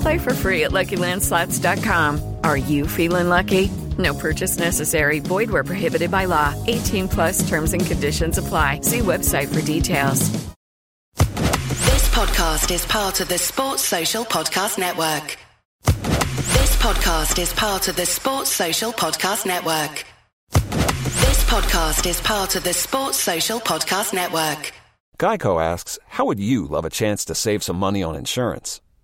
Play for free at LuckyLandSlots.com. Are you feeling lucky? No purchase necessary. Void where prohibited by law. 18 plus terms and conditions apply. See website for details. This podcast is part of the Sports Social Podcast Network. This podcast is part of the Sports Social Podcast Network. This podcast is part of the Sports Social Podcast Network. Geico asks, How would you love a chance to save some money on insurance?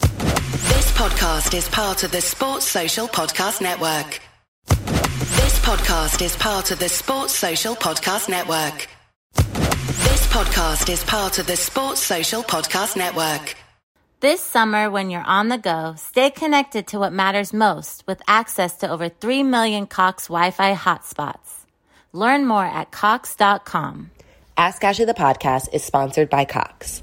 This podcast is part of the Sports Social Podcast Network. This podcast is part of the Sports Social Podcast Network. This podcast is part of the Sports Social Podcast Network. This summer, when you're on the go, stay connected to what matters most with access to over 3 million Cox Wi Fi hotspots. Learn more at Cox.com. Ask Ashley the podcast is sponsored by Cox.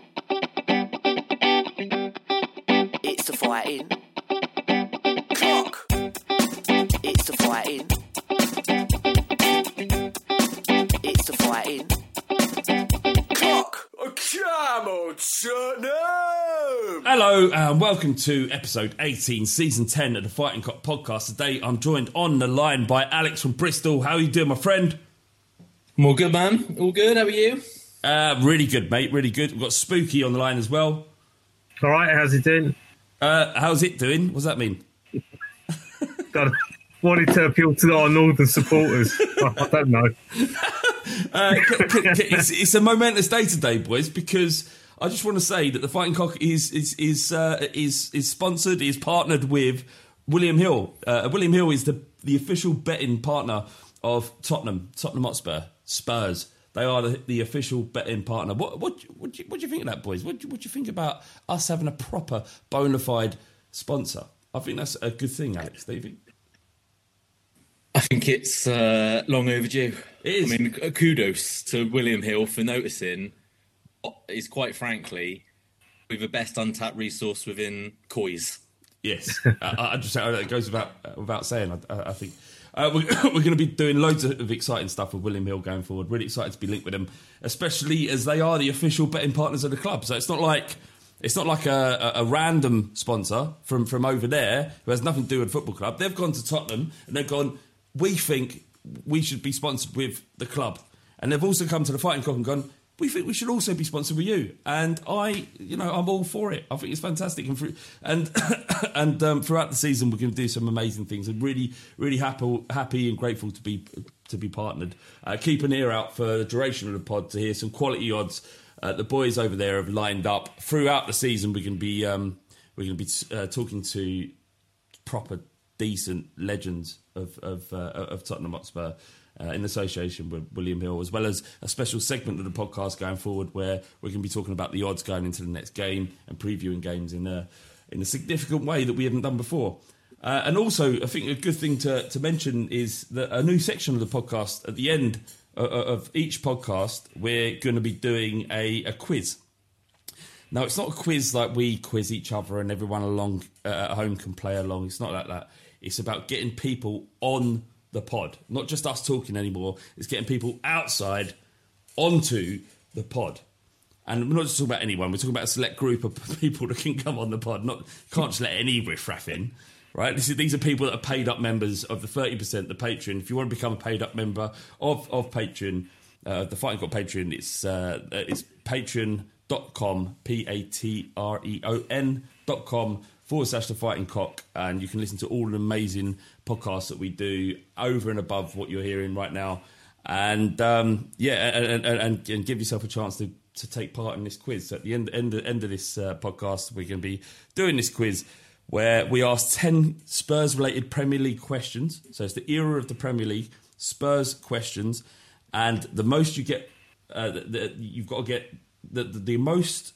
It's the fighting. Clock. It's the fighting. It's the fighting. Clock. Come on, Tottenham. Hello and welcome to episode 18, season 10 of the Fighting Cock podcast. Today I'm joined on the line by Alex from Bristol. How are you doing, my friend? I'm all good, man. All good. How are you? Uh, really good, mate. Really good. We've got Spooky on the line as well. All right, how's it doing? Uh, how's it doing? What does that mean? God, wanted to appeal to our northern supporters. I, don't know. Uh, c- c- it's, it's a momentous day today, boys, because I just want to say that the Fighting Cock is is is uh, is is sponsored, is partnered with William Hill. Uh, William Hill is the the official betting partner of Tottenham, Tottenham Hotspur, Spurs. They are the, the official betting partner. What what what do you, what do you think of that, boys? What do, what do you think about us having a proper bona fide sponsor? I think that's a good thing, Alex. Do? I think it's uh, long overdue. It is. I mean, kudos to William Hill for noticing. Is quite frankly we the best untapped resource within Coys. Yes, I, I just it goes without without saying. I, I think uh, we're, we're going to be doing loads of exciting stuff with William Hill going forward. Really excited to be linked with them, especially as they are the official betting partners of the club. So it's not like it's not like a, a, a random sponsor from from over there who has nothing to do with football club. They've gone to Tottenham and they've gone. We think we should be sponsored with the club, and they've also come to the Fighting Cock and gone we think we should also be sponsored with you. And I, you know, I'm all for it. I think it's fantastic. And for, and and um, throughout the season, we're going to do some amazing things. I'm really, really happy, happy and grateful to be to be partnered. Uh, keep an ear out for the duration of the pod to hear some quality odds. Uh, the boys over there have lined up throughout the season. We're going to be um, we're going to be uh, talking to proper, decent legends of of, uh, of Tottenham Hotspur uh, in association with William Hill, as well as a special segment of the podcast going forward where we're going to be talking about the odds going into the next game and previewing games in a in a significant way that we haven't done before. Uh, and also, I think a good thing to, to mention is that a new section of the podcast at the end of, of each podcast, we're going to be doing a, a quiz. Now, it's not a quiz like we quiz each other and everyone along uh, at home can play along. It's not like that. It's about getting people on the pod, not just us talking anymore. It's getting people outside onto the pod. And we're not just talking about anyone. We're talking about a select group of people that can come on the pod. Not can't just let any riffraff in, right? Is, these are people that are paid up members of the thirty percent, the Patreon. If you want to become a paid up member of of Patreon, uh, the Fighting Cock Patreon, it's uh, it's patreon.com, p a t r e o n dot com forward slash the fighting cock and you can listen to all the amazing podcasts that we do over and above what you're hearing right now. And um, yeah and, and, and, give yourself a chance to, to take part in this quiz. So at the end, end, end of this uh, podcast we're going to be doing this quiz where we ask 10 spurs related premier league questions. So it's the era of the premier league spurs questions. And the most you get uh, the, the, you've got to get the, the, the most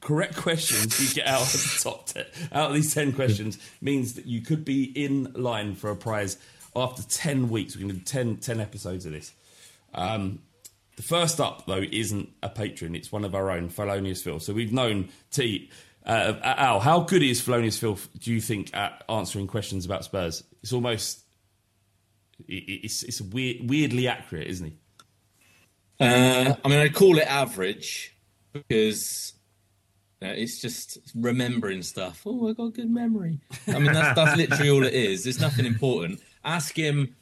correct questions you get out of the top 10, out of these 10 questions means that you could be in line for a prize after 10 weeks. We're going to do 10, 10 episodes of this. Um, the first up, though, isn't a patron. It's one of our own, Felonious Phil. So we've known T. Uh, Al, how good is Felonious Phil, do you think, at answering questions about Spurs? It's almost... It's, it's weird, weirdly accurate, isn't he? Uh, I mean, I call it average because it's just remembering stuff. Oh, I got good memory. I mean, that's that's literally all it is. It's nothing important. Ask him,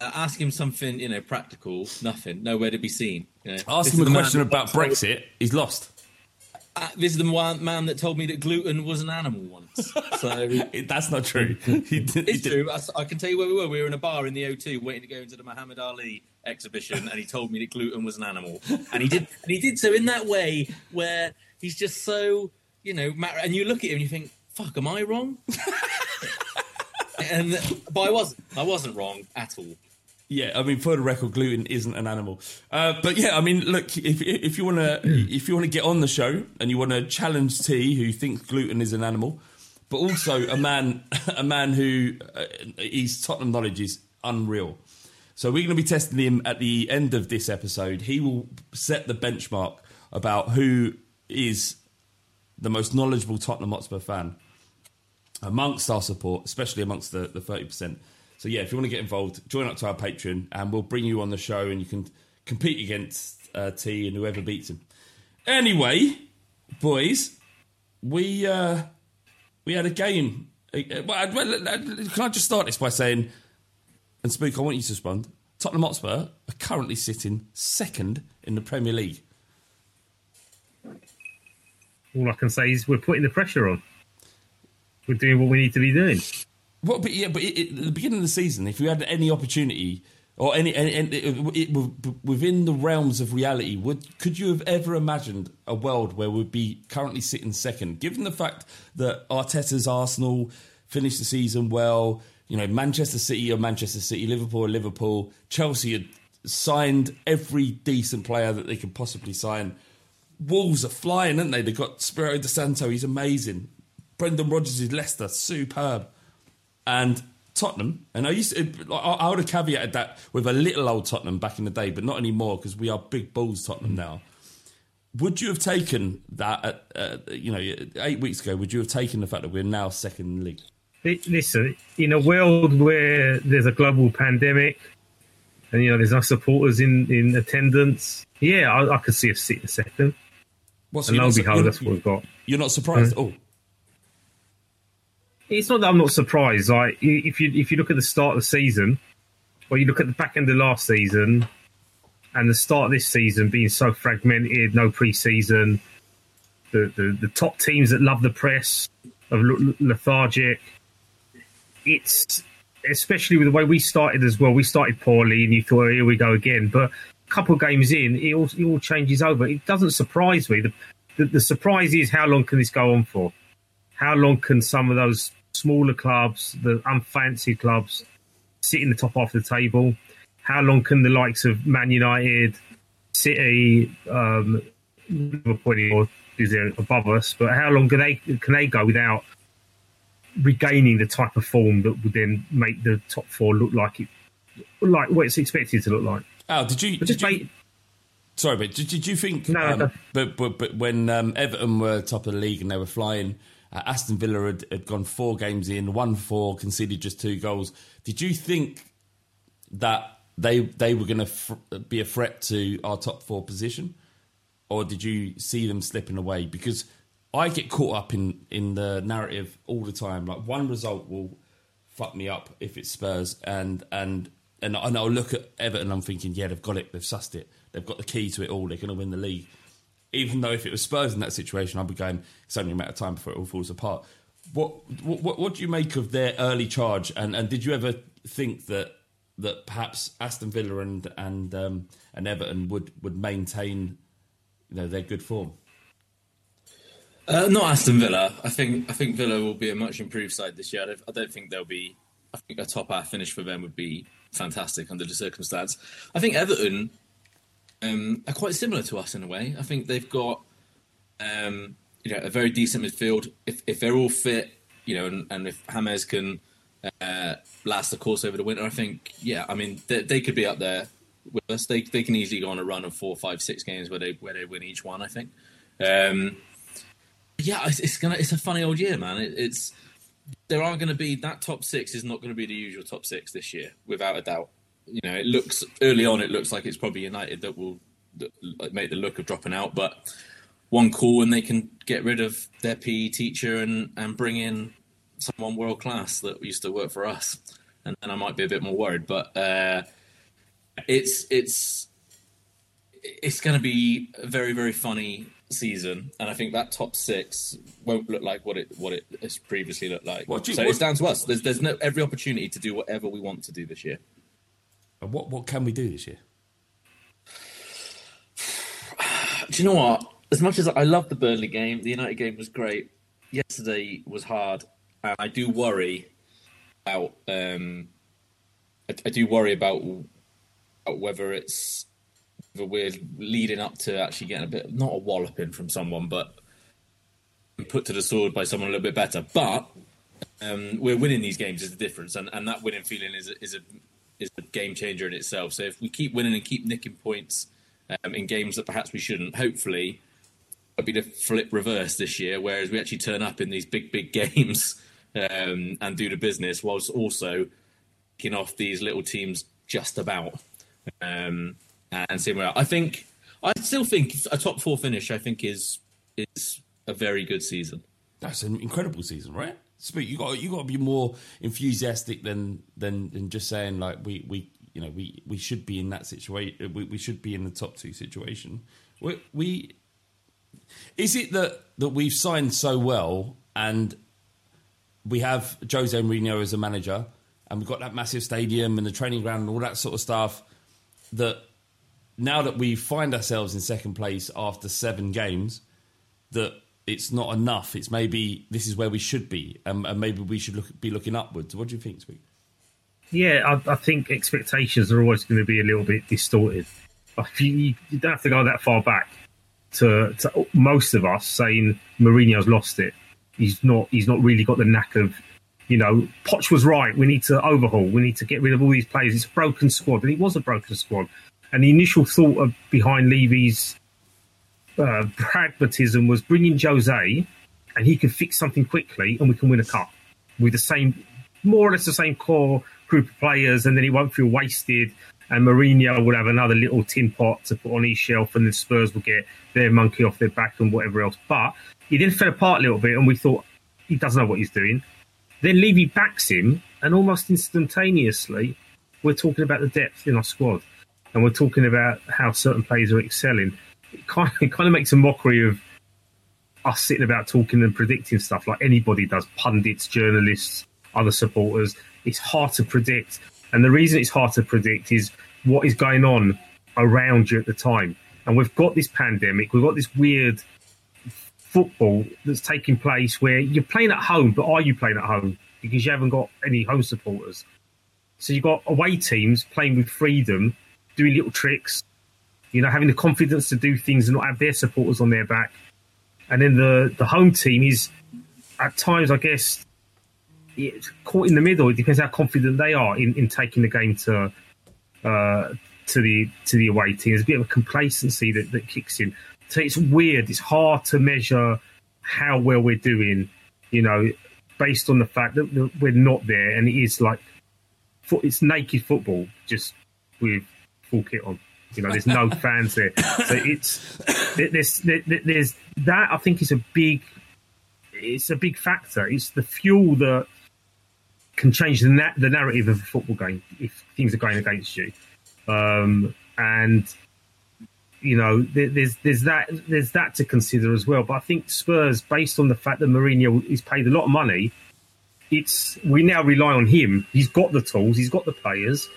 uh, ask him something you know practical. Nothing. Nowhere to be seen. You know, ask him a question about Brexit. He's lost. Uh, this is the one man that told me that gluten was an animal once. So that's not true. it's true. I, I, can tell you where we were. We were in a bar in the O2 waiting to go into the Muhammad Ali exhibition, and he told me that gluten was an animal, and he did. And he did so in that way where he's just so you know. And you look at him and you think, "Fuck, am I wrong?" and but I wasn't. I wasn't wrong at all. Yeah, I mean, for the record, gluten isn't an animal. Uh, but yeah, I mean, look, if if you want to if you want to get on the show and you want to challenge T, who thinks gluten is an animal, but also a man a man who uh, his Tottenham knowledge is unreal. So we're going to be testing him at the end of this episode. He will set the benchmark about who is the most knowledgeable Tottenham Hotspur fan amongst our support, especially amongst the, the 30%. So, yeah, if you want to get involved, join up to our Patreon and we'll bring you on the show and you can compete against uh, T and whoever beats him. Anyway, boys, we uh, we had a game. Uh, well, can I just start this by saying, and Spook, I want you to respond. Tottenham Hotspur are currently sitting second in the Premier League all I can say is we're putting the pressure on. We're doing what we need to be doing. Well, but yeah, but it, it, at the beginning of the season, if we had any opportunity or any, any, it, within the realms of reality, would could you have ever imagined a world where we'd be currently sitting second? Given the fact that Arteta's Arsenal finished the season well, you know Manchester City or Manchester City, Liverpool or Liverpool, Chelsea had signed every decent player that they could possibly sign. Wolves are flying, aren't they? They've got Espirito De Santo, he's amazing. Brendan Rodgers is Leicester, superb. And Tottenham, and I used to, I would have caveated that with a little old Tottenham back in the day, but not anymore because we are big bulls Tottenham now. would you have taken that? At, you know, eight weeks ago, would you have taken the fact that we're now second league? Listen, in a world where there's a global pandemic, and you know there's no supporters in in attendance, yeah, I, I could see us sitting second. What's and you're lo not and su- behold, you're- that's what we've got. You're not surprised at all. It's not that I'm not surprised. Like if you if you look at the start of the season, or you look at the back end of last season, and the start of this season being so fragmented, no preseason, the the, the top teams that love the press of lethargic. It's especially with the way we started as well. We started poorly, and you thought, oh, "Here we go again." But couple of games in, it all, it all changes over. It doesn't surprise me. The, the the surprise is how long can this go on for? How long can some of those smaller clubs, the unfancy clubs, sit in the top half of the table? How long can the likes of Man United, City, um, Liverpool is there above us? But how long can they can they go without regaining the type of form that would then make the top four look like it, like what it's expected to look like? Al, did you? But Did you sorry, but did, did you think? No, um, but, but but when um, Everton were top of the league and they were flying, uh, Aston Villa had, had gone four games in, won four, conceded just two goals. Did you think that they they were going to fr- be a threat to our top four position, or did you see them slipping away? Because I get caught up in in the narrative all the time. Like one result will fuck me up if it's Spurs, and and and, and I'll look at Everton. I'm thinking, yeah, they've got it, they've sussed it, they've got the key to it all. They're going to win the league. Even though if it was Spurs in that situation, I'd be going. It's only a matter of time before it all falls apart. What what what, do you make of their early charge? And and did you ever think that that perhaps Aston Villa and and um, and Everton would would maintain you know their good form? Uh, not Aston Villa. I think I think Villa will be a much improved side this year. I don't, I don't think they'll be. I think a top half finish for them would be fantastic under the circumstance. I think Everton um, are quite similar to us in a way. I think they've got um, you know a very decent midfield. If if they're all fit, you know, and, and if James can uh, last the course over the winter, I think yeah. I mean they, they could be up there with us. They they can easily go on a run of four, five, six games where they where they win each one. I think. Um, yeah, it's, it's gonna. It's a funny old year, man. It, it's there are going to be that top six is not going to be the usual top six this year, without a doubt. You know, it looks early on. It looks like it's probably United that will make the look of dropping out, but one call and they can get rid of their PE teacher and and bring in someone world class that used to work for us, and then I might be a bit more worried. But uh, it's it's it's going to be a very very funny season, and I think that top six won't look like what it what it has previously looked like. You- so what- it's down to us. There's there's no every opportunity to do whatever we want to do this year. And what what can we do this year? Do you know what? As much as I love the Burnley game, the United game was great. Yesterday was hard, and I do worry about. Um, I, I do worry about, about whether it's whether we're leading up to actually getting a bit not a walloping from someone, but put to the sword by someone a little bit better. But um, we're winning these games is the difference, and, and that winning feeling is a, is a is a game changer in itself. So if we keep winning and keep nicking points um, in games that perhaps we shouldn't, hopefully it'll be the flip reverse this year. Whereas we actually turn up in these big big games um, and do the business, whilst also kicking off these little teams just about um, Uh, and seeing where I think I still think a top four finish. I think is is a very good season. That's an incredible season, right? Speak, you got you got to be more enthusiastic than than than just saying like we we you know we we should be in that situation. We, we should be in the top two situation. We, we is it that that we've signed so well and we have Jose Mourinho as a manager and we've got that massive stadium and the training ground and all that sort of stuff that now that we find ourselves in second place after seven games that it's not enough. It's maybe this is where we should be, um, and maybe we should look, be looking upwards. What do you think, Sweet? Yeah, I, I think expectations are always going to be a little bit distorted. You, you don't have to go that far back to, to most of us saying Mourinho's lost it. He's not. He's not really got the knack of, you know, Poch was right. We need to overhaul. We need to get rid of all these players. It's a broken squad, and it was a broken squad. And the initial thought of behind Levy's uh, pragmatism was bring in Jose, and he can fix something quickly, and we can win a cup with the same, more or less the same core group of players, and then he won't feel wasted. And Mourinho will have another little tin pot to put on his shelf, and the Spurs will get their monkey off their back and whatever else. But he then fell apart a little bit, and we thought he doesn't know what he's doing. Then Levy backs him, and almost instantaneously, we're talking about the depth in our squad, and we're talking about how certain players are excelling. It kind of, it kind of makes a mockery of us sitting about talking and predicting stuff like anybody does, pundits, journalists, other supporters. It's hard to predict, and the reason it's hard to predict is what is going on around you at the time. And we've got this pandemic, we've got this weird football that's taking place where you're playing at home, but are you playing at home? Because you haven't got any home supporters. So you've got away teams playing with freedom, doing little tricks, you know, having the confidence to do things and not have their supporters on their back. And then the, the home team is, at times, I guess, it's caught in the middle. It depends how confident they are in, in taking the game to uh, to the to the away team. There's a bit of a complacency that, that kicks in. So it's weird. It's hard to measure how well we're doing, you know, based on the fact that we're not there, and it is like it's naked football, just with full kit on. You know, there's no fans there, so it's there- there's there's that. I think is a big it's a big factor. It's the fuel that can change the na- the narrative of a football game if things are going against you. Um, and you know, there, there's there's that there's that to consider as well. But I think Spurs, based on the fact that Mourinho is paid a lot of money, it's we now rely on him. He's got the tools, he's got the players.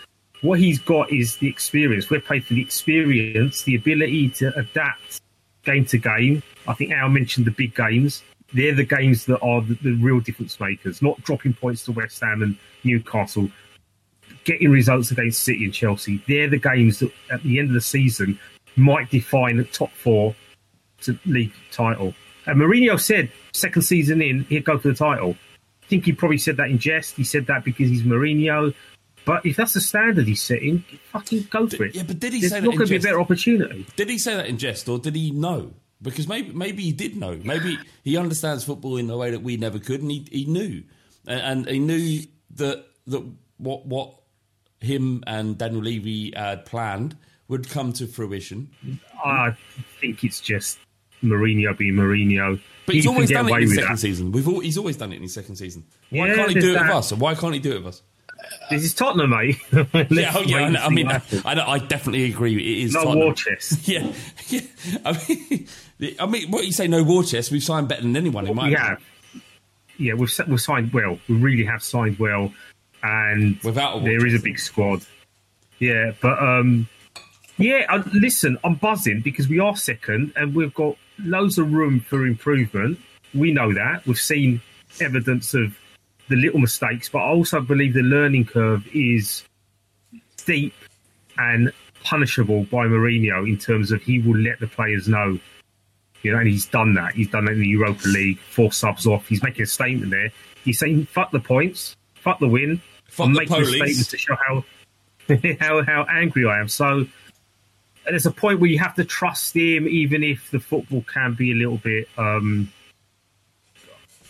What he's got is the experience. We're paid for the experience, the ability to adapt game to game. I think Al mentioned the big games. They're the games that are the, the real difference makers, not dropping points to West Ham and Newcastle, getting results against City and Chelsea. They're the games that at the end of the season might define the top four to league title. And Mourinho said second season in he'd go for the title. I think he probably said that in jest. He said that because he's Mourinho. But if that's the standard he's setting, fucking go for it. Yeah, but did he There's say not that in going to be a better opportunity. Did he say that in jest, or did he know? Because maybe maybe he did know. Maybe he understands football in a way that we never could, and he, he knew, and, and he knew that that what what him and Daniel Levy had planned would come to fruition. I think it's just Mourinho being Mourinho. But he's can always done it in his second that. season. We've all, he's always done it in his second season. Why Yeah, can't he do it that. with us? Why can't he do it with us? This is Tottenham, mate. Yeah, oh, yeah. I, I mean, I. I, I definitely agree. It is No Tottenham. war chest. Yeah, yeah. I mean, I mean, what you say? No war chest. We've signed better than anyone in my we opinion. have. Yeah, we've we've signed well. We really have signed well, and Without there is a big squad. Yeah, but um, yeah. I, listen, I'm buzzing because we are second, and we've got loads of room for improvement. We know that. We've seen evidence of the little mistakes, but I also believe the learning curve is steep and punishable by Mourinho in terms of he will let the players know you know, and he's done that. He's done that in the Europa League, four subs off. He's making a statement there. He's saying, "Fuck the points, fuck the win, Fuck I'm the making a statement to show how how how angry I am." So there's a point where you have to trust him, even if the football can be a little bit um,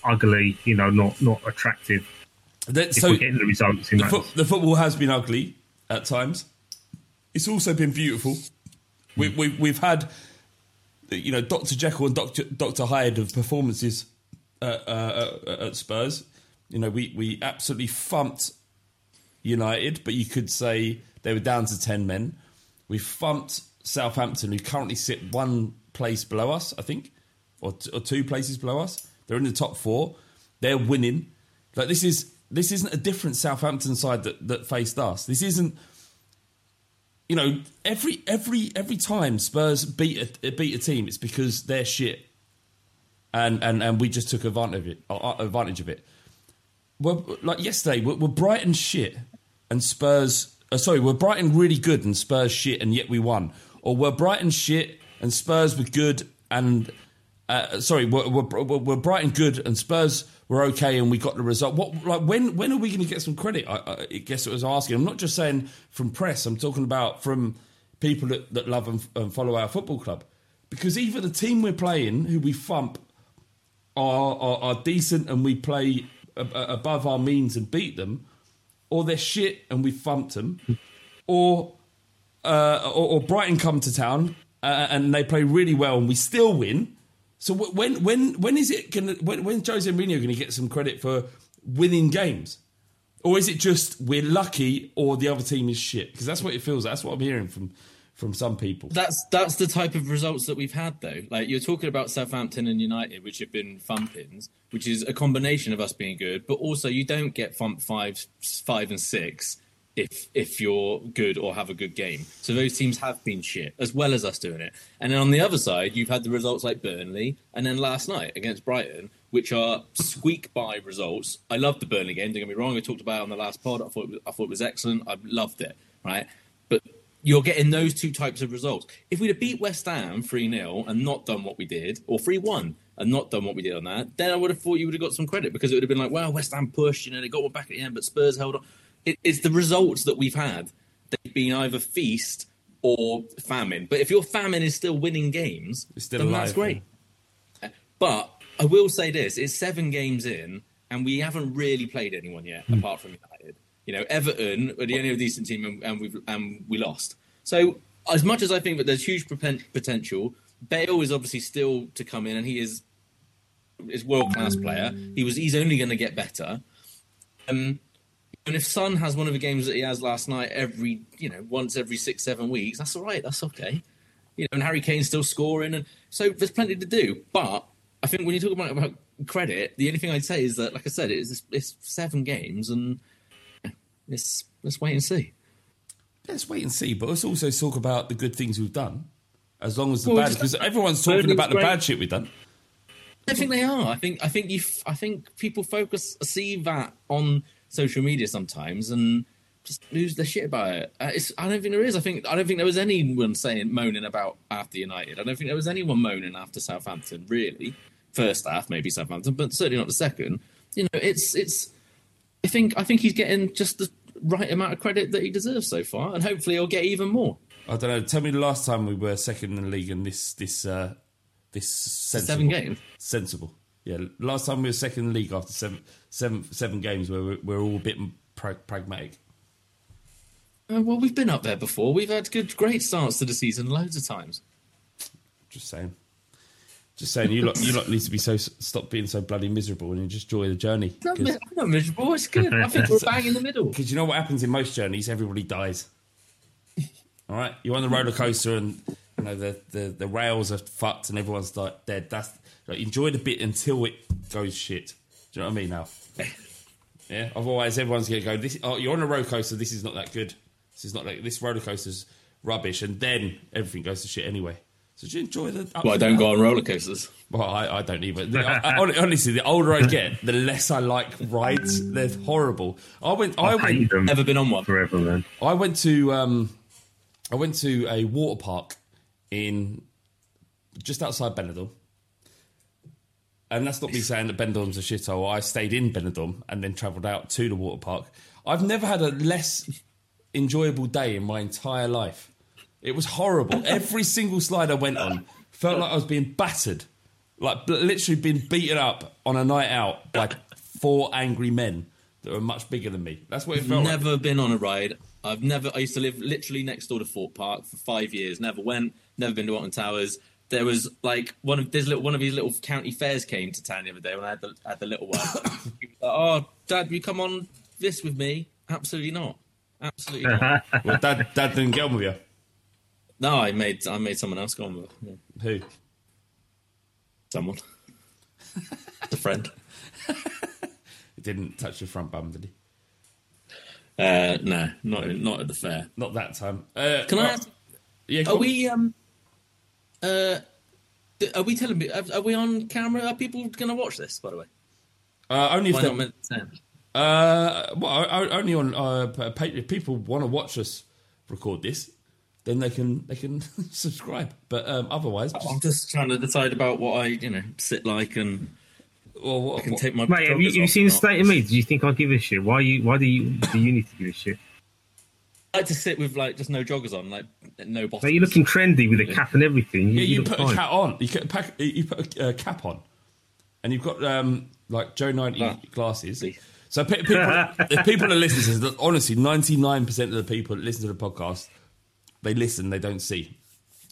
ugly. You know, not not attractive. That- if so the results the, fo- the football has been ugly at times. It's also been beautiful. We, we, we've had, you know, Doctor Jekyll and Doctor Doctor Hyde of performances uh, uh, uh, at Spurs. You know, we we absolutely thumped United, but you could say they were down to ten men. We thumped Southampton, who currently sit one place below us, I think, or, t- or two places below us. They're in the top four. They're winning. Like this is this isn't a different Southampton side that, that faced us. This isn't. You know, every every every time Spurs beat a, beat a team, it's because they're shit, and and and we just took advantage of it. uh, Advantage of it. Well, like yesterday, we're, we're Brighton shit and Spurs. Uh, sorry, we're Brighton really good and Spurs shit, and yet we won. Or we're Brighton shit and Spurs were good and uh, sorry, we're, we're, we're, we're Brighton good and Spurs were okay, and we got the result. What like when when are we going to get some credit? I, I guess it was asking. I'm not just saying from press. I'm talking about from people that, that love and, and follow our football club. because either the team we're playing, who we thump, are are, are decent and we play a, a- above our means and beat them, or they're shit and we thumped them, or uh, or, or Brighton come to town uh, and they play really well and we still win. So when when when is it gonna when when Jose Mourinho going to get some credit for winning games, or is it just we're lucky or the other team is shit? Because that's what it feels. like. That's what I'm hearing from from some people. That's that's the type of results that we've had though. Like you're talking about Southampton and United, which have been thumpings, which is a combination of us being good, but also you don't get thump five, five and six if if you're good or have a good game. So those teams have been shit, as well as us doing it. And then on the other side, you've had the results like Burnley, and then last night against Brighton, which are squeak by results. I loved the Burnley game. Don't get me wrong. I talked about it on the last pod. I thought it was, I thought it was excellent. I loved it. Right, but you're getting those two types of results. If we'd have beat West Ham 3 0 and not done what we did, or 3 1 and not done what we did on that, then I would have thought you would have got some credit because it would have been like, well, West Ham pushed, you know, they got one back at the end, but Spurs held on. It, it's the results that we've had. They've been either feast or famine. But if your famine is still winning games, still then alive, that's great. But I will say this: it's seven games in, and we haven't really played anyone yet, apart from United. You know, Everton were the only decent team, and, and we and we lost. So, as much as I think that there's huge potential, Bale is obviously still to come in, and he is is world class player. He was he's only going to get better. Um, and if Son has one of the games that he has last night every you know once every six seven weeks, that's all right. That's okay. You know, and Harry Kane's still scoring, and so there's plenty to do. But I think when you talk about, about credit, the only thing I'd say is that, like I said, it's it's seven games, and let's let's wait and see. Let's wait and see. But let's also talk about the good things we've done, as long as the Well, bad. Because everyone's talking about the great. bad shit we've done. I think they are. I think I think you. f- I think people focus see that on social media sometimes and just lose their shit about it. Uh, it's, I don't think there is. I think I don't think there was anyone saying moaning about after United. I don't think there was anyone moaning after Southampton. Really, first half maybe Southampton, but certainly not the second. You know, it's it's. I think I think he's getting just the right amount of credit that he deserves so far, and hopefully he'll get even more. I don't know. Tell me the last time we were second in the league and this this uh, this sensible. Seven games? Sensible. Yeah. Last time we were second in the league after seven seven seven games where we're, we're all a bit pra- pragmatic. Uh, well, we've been up there before. We've had good, great starts to the season loads of times. Just saying. Just saying. You lot you lot need to be so stop being so bloody miserable and you just enjoy the journey. Not, I'm not miserable. It's good. I think we're bang in the middle. Because you know what happens in most journeys? Everybody dies. All right, you're on the roller coaster, and you know the, the, the rails are fucked, and everyone's like dead. That's like, enjoy the bit until it goes shit. Do you know what I mean? Now, yeah. Otherwise, everyone's gonna go. This oh, you're on a roller coaster. This is not that good. This is not like this roller coaster's rubbish, and then everything goes to shit anyway. So you enjoy the. ups Well, I don't go on roller coasters. Well, I, I don't either. The- I- I- honestly, the older I get, the less I like rides. They're horrible. I went. I, I went. them Never been on one. forever, man. I went to. Um, I went to a water park in just outside Benidorm. And that's not me saying that Benidorm's a shithole. I stayed in Benidorm and then travelled out to the water park. I've never had a less enjoyable day in my entire life. It was horrible. Every single slide I went on felt like I was being battered, like literally being beaten up on a night out by four angry men that were much bigger than me. That's what it felt like. Never been on a ride. I've never. I used to live literally next door to Thorpe Park for five years. Never went. Never been to Alton Towers. There was like one of this little one of these little county fairs came to town the other day when I had the had the little one. He was like, oh, Dad, you come on this with me? Absolutely not. Absolutely not. Well, Dad, Dad didn't get on with you. no, I made I made someone else go on with it. Yeah. Who? Someone. a friend. He didn't touch your front bum, did he? Uh, no, not not at the fair. Not that time. Uh, Can I ask? Yeah, go Are on. we um? Uh, are we telling me? Are, are we on camera? Are people going to watch this? By the way, Uh, only if why they- not meant to send? Uh, well, o- o- only on uh, pa- pa- if people want to watch us record this, then they can they can subscribe. But um, otherwise, just, I'm just trying to decide about what I you know sit like and well, what, I can what- take my. Mate, have you, have you seen the state of me? Do you think I give a shit? Why you? Why do you? Do you need to give a shit? I like to sit with like just no joggers on, like no bottoms. But you're looking trendy with a cap and everything. Yeah, you, look put fine. a cap on. You put, pack, you put a uh, cap on, and you've got um, like Joe ninety Ah. glasses. So pe- people, if people are listening, to this, honestly, ninety nine percent of the people that listen to the podcast, they listen, they don't see.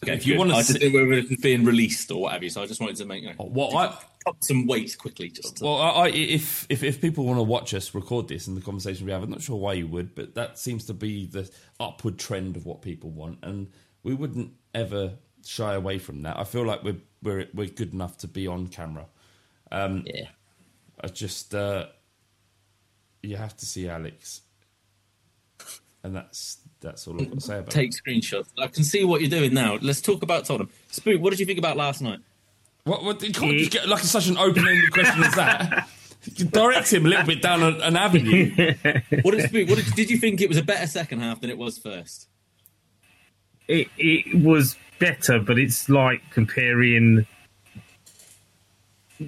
Okay, if you good. want to I see, just think we were being released or whatever, so I just wanted to make you know, well, I, cut some weight quickly. Just to, Well, I, I, if, if if people want to watch us record this and the conversation we have, I'm not sure why you would, but that seems to be the upward trend of what people want, and we wouldn't ever shy away from that. I feel like we're we're we're good enough to be on camera. Um, yeah, I just uh, you have to see Alex, and that's that's all I've got to say about take it. screenshots. I can see what you're doing now. Let's talk about Tottenham. Spook, what did you think about last night? What, what you can't just get like such an open-ended question as that. You direct him a little bit down an, an avenue. What did Spook? What did, did you think it was a better second half than it was first? It, it was better, but it's like comparing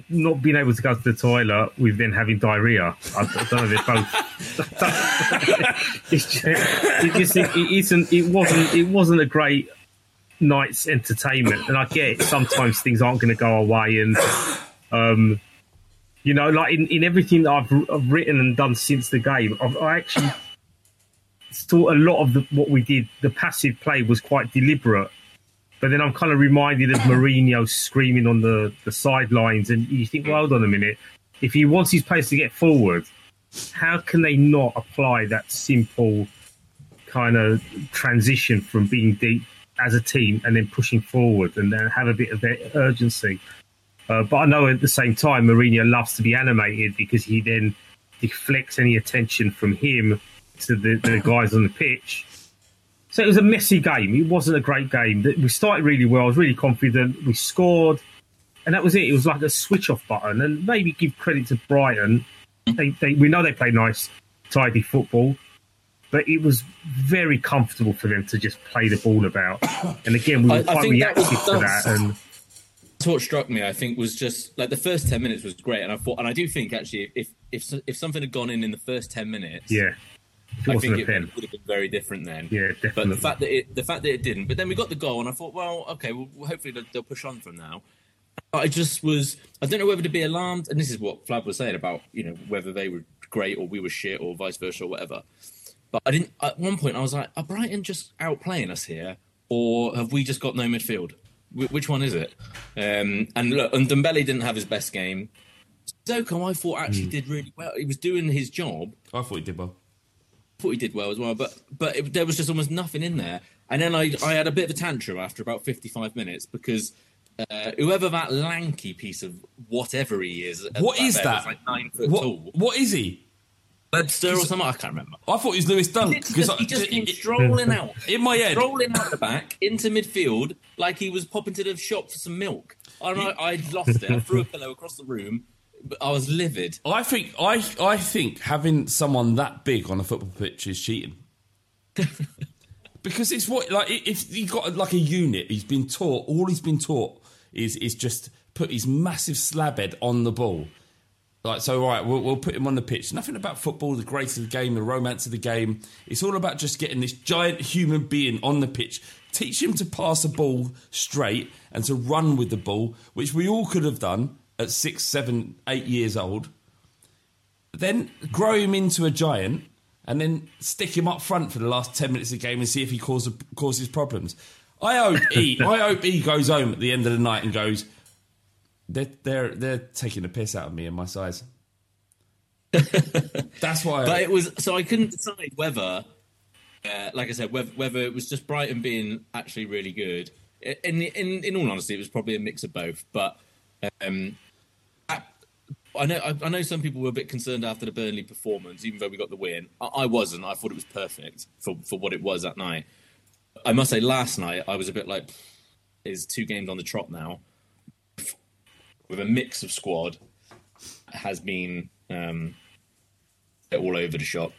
not being able to go to the toilet with then having diarrhea. I, I don't know. They're both. it's just, it just it, it isn't. It wasn't. It wasn't a great night's entertainment. And I get it, sometimes things aren't going to go away. and um, you know, like in, in everything that I've, I've written and done since the game, I've, I actually thought a lot of the, what we did, the passive play was quite deliberate. But then I'm kind of reminded of Mourinho screaming on the, the sidelines, and you think, well, hold on a minute. If he wants his players to get forward, how can they not apply that simple kind of transition from being deep as a team and then pushing forward and then have a bit of urgency? Uh, but I know at the same time, Mourinho loves to be animated because he then deflects any attention from him to the, the guys on the pitch. So it was a messy game. It wasn't a great game. We started really well. I was really confident. We scored, and that was it. It was like a switch off button. And maybe give credit to Brighton. They, they, we know they play nice, tidy football, but it was very comfortable for them to just play the ball about. And again, we were I- I quite that reactive to that. And That's what struck me. I think was just like the first ten minutes was great, and I thought, and I do think actually, if if if something had gone in in the first ten minutes, yeah, I think it would have been very different then. Yeah, But the fact that it, the fact that it didn't, but then we got the goal, and I thought, well, okay, well, hopefully they'll, they'll push on from now. I just was, I don't know whether to be alarmed, and this is what Flav was saying about, you know, whether they were great or we were shit or vice versa or whatever. But I didn't. At one point, I was like, are Brighton just outplaying us here, or have we just got no midfield? Wh- which one is it? Um, and look, and Dembele didn't have his best game. Sissoko, I thought actually Hmm. did really well. He was doing his job I thought he did well. I thought he did well as well, but but it, there was just almost nothing in there. And then I I had a bit of a tantrum after about fifty five minutes because uh, whoever that lanky piece of whatever he is, at What there that? like nine foot What, tall, what is he? Webster or something. I can't remember. I thought he was Lewis Dunk He just, he just came strolling out in my head. strolling out the back into midfield like he was popping to the shop for some milk. I, I lost it. I threw a pillow across the room. But I was livid. I think I I think having someone that big on a football pitch is cheating. because it's what like i- if he got like a unit, he's been taught. All he's been taught is is just put his massive slab head on the ball. Like so, right? We'll, we'll put him on the pitch. Nothing about football, the grace of the game, the romance of the game. It's all about just getting this giant human being on the pitch. Teach him to pass a ball straight and to run with the ball, which we all could have done at six, seven, eight years old. Then grow him into a giant, and then stick him up front for the last ten minutes of the game and see if he causes causes problems. I hope he, I hope he goes home at the end of the night and goes, they're they're they're taking the piss out of me and my size. That's why. But it was so I couldn't decide whether, uh, like I said, whether, whether it was just Brighton being actually really good. In in in all honesty, it was probably a mix of both. But um, I, I know I, I know some people were a bit concerned after the Burnley performance, even though we got the win. I, I wasn't. I thought it was perfect for for what it was that night. I must say, last night I was a bit like, is two games on the trot now, with a mix of squad has been um, all over the shop.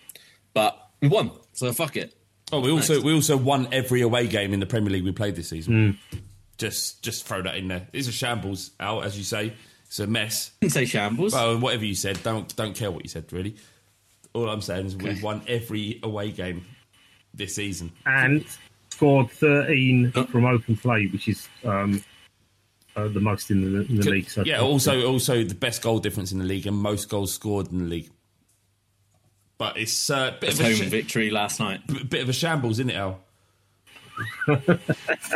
But we won, so fuck it. Oh, we also we also won every away game in the Premier League we played this season. Hmm. Just just throw that in there. It's a shambles out, as you say. It's a mess. didn't say shambles. Well, whatever you said, don't don't care what you said really. All I'm saying is we've won every away game. this season. and scored 13 from open play, which is um, uh, the most in the, in the league. So yeah, also also the best goal difference in the league and most goals scored in the league. But it's uh, a bit It's of a home sh- victory last night. b- bit of a shambles, isn't it, Al?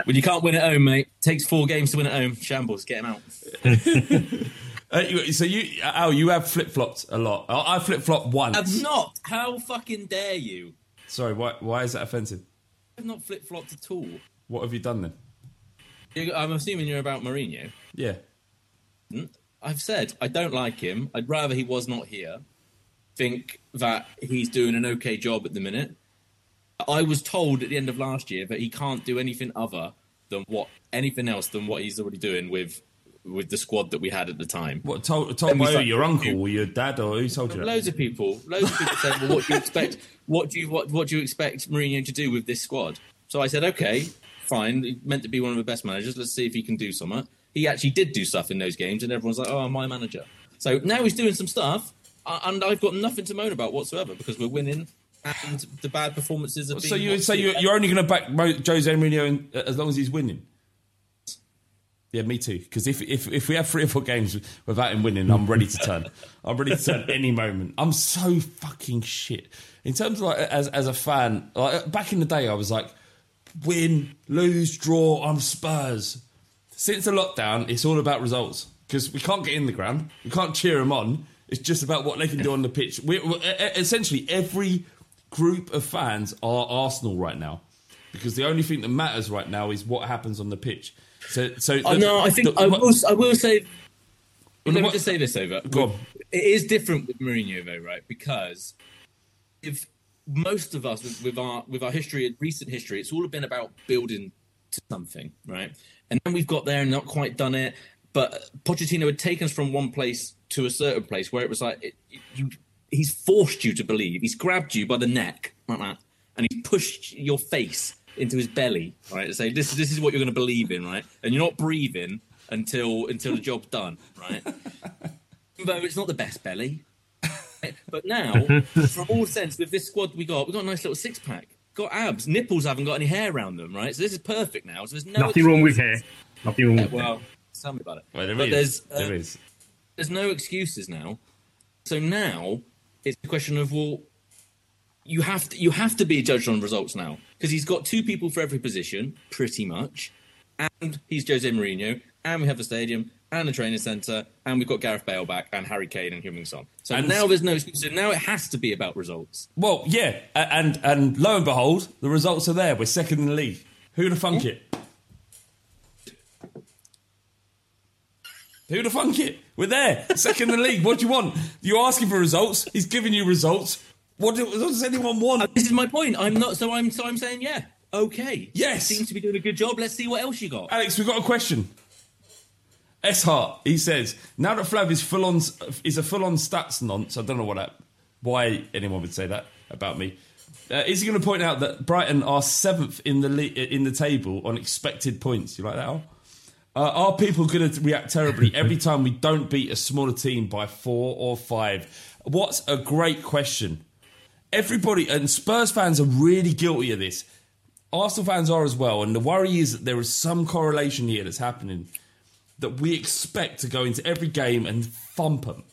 When you can't win at home, mate, takes four games to win at home. Shambles, get him out. Uh, so you, Al, you have flip flopped a lot. I, I flip flopped once. I've not. How fucking dare you? Sorry, why why is that offensive? I've not flip flopped at all. What have you done then? I'm assuming you're about Mourinho. Yeah. Hmm? I've said I don't like him. I'd rather he was not here. Think that he's doing an okay job at the minute. I was told at the end of last year that he can't do anything other than what anything else than what he's already doing with with the squad that we had at the time. What told told by start- your uncle or your dad or who told you that? Loads of people, loads of people said, "Well, what do you expect? What do you what what do you expect Mourinho to do with this squad?" So I said, "Okay, fine. He's meant to be one of the best managers. Let's see if he can do something." He actually did do stuff in those games, and everyone's like, "Oh, my manager." So now he's doing some stuff, and I've got nothing to moan about whatsoever because we're winning, and the bad performances are. So you say you're, you're only going to back Jose Mourinho in, as long as he's winning? Yeah, me too. Because if, if if we have three or four games without him winning, I'm ready to turn. I'm ready to turn any moment. I'm so fucking shit. In terms of like as as a fan, like back in the day, I was like, win, lose, draw. I'm Spurs. Since the lockdown, it's all about results because we can't get in the ground. We can't cheer them on. It's just about what they can do on the pitch. We, we, essentially, every group of fans are Arsenal right now because the only thing that matters right now is what happens on the pitch. So, so oh, the- no, I think the- I will. I will say. Well, let me just say this over. Go on. It is different with Mourinho, though, right? Because if most of us, with, with our with our history, and recent history, it's all been about building to something, right? And then we've got there and not quite done it. But Pochettino had taken us from one place to a certain place where it was like it, you, he's forced you to believe. He's grabbed you by the neck like that, and he's pushed your face into his belly, right? To say this this is what you're going to believe in, right? And you're not breathing until until the job's done, right? Though it's not the best belly. But now, from all sense, with this squad we got, we got a nice little six pack. Got abs, nipples haven't got any hair around them, right? So this is perfect now. So there's no Nothing wrong with hair. Nothing wrong Yeah, with hair. well, tell me about it. Well, there but is. there's uh, there is. there's no excuses now. So now it's a question of well, you have to you have to be judged on results now because he's got two people for every position, pretty much, and he's Jose Mourinho, and we have the stadium and a training centre, and we've got Gareth Bale back and Harry Kane and Heung-Min Son. So And- now there's no excuses. Now it has to be about results. Well, yeah, and and lo and behold, the results are there. We're second in the league. Who'd have thunk it? Who'd have thunk it? We're there, second in the league. What do you want? You're asking for results. He's giving you results. What, do, what does anyone want? Uh, this is my point. I'm not. So I'm. So I'm saying yeah. Okay. Yes. Seems to be doing a good job. Let's see what else you got. Alex, we've got a question. S Hart, he says, now that Flav is full on is a full on stats nonce. I don't know what that, why anyone would say that about me. Uh, is he going to point out that Brighton are seventh in the le- in the table on expected points? You like that? Al? Uh, are people going to react terribly every time we don't beat a smaller team by four or five? What's a great question. Everybody and Spurs fans are really guilty of this. Arsenal fans are as well, and the worry is that there is some correlation here that's happening that we expect to go into every game and thump them,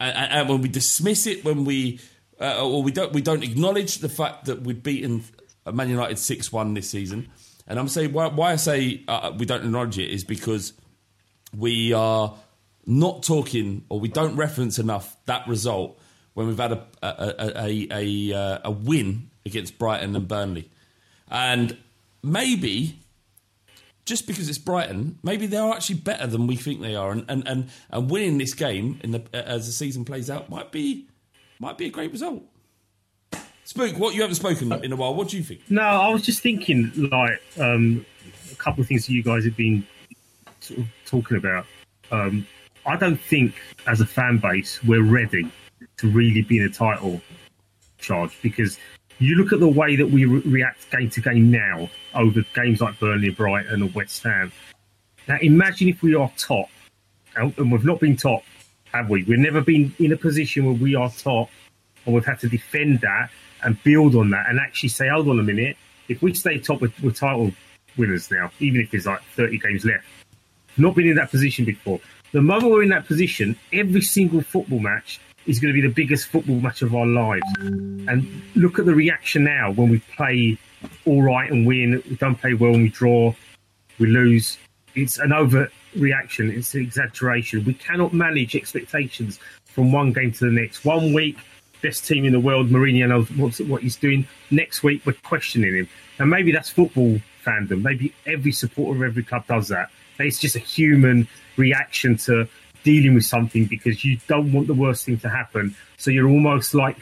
and, and, when we dismiss it, when we uh, or we don't we don't acknowledge the fact that we've beaten Man United six one this season, and I'm saying why, why I say uh, we don't acknowledge it is because we are not talking or we don't reference enough that result when we've had a a, a, a, a, uh, a win against Brighton and Burnley. And maybe just because it's Brighton, maybe they are actually better than we think they are, and and and, and winning this game in the, as the season plays out might be might be a great result. Spook, what you haven't spoken in a while. What do you think? No, I was just thinking like um, a couple of things that you guys have been talking about. Um, I don't think, as a fan base, we're ready to really be in a title charge because you look at the way that we re- react game to game now over games like Burnley, Brighton, or West Ham. Now, imagine if we are top, and we've not been top, have we? We've never been in a position where we are top, and we've had to defend that and build on that and actually say, hold on a minute, if we stay top with, with title winners now, even if there's like 30 games left, not been in that position before. The moment we're in that position, every single football match is going to be the biggest football match of our lives. And look at the reaction now when we play all right and win. We don't play well and we draw, we lose. It's an overreaction. It's an exaggeration. We cannot manage expectations from one game to the next. One week, best team in the world, Mourinho knows what he's doing. Next week, we're questioning him. And maybe that's football fandom. Maybe every supporter of every club does that. It's just a human reaction to dealing with something because you don't want the worst thing to happen. So you're almost like,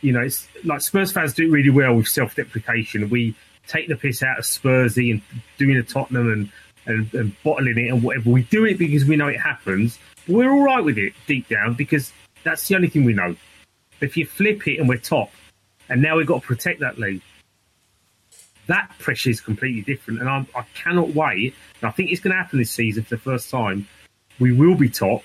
you know, it's like Spurs fans do it really well with self deprecation. We take the piss out of Spursy and doing a Tottenham and, and, and bottling it and whatever. We do it because we know it happens. We're all right with it deep down because that's the only thing we know. If you flip it and we're top, and now we've got to protect that league, that pressure is completely different. And I'm, I cannot wait. And I think it's going to happen this season for the first time. We will be top,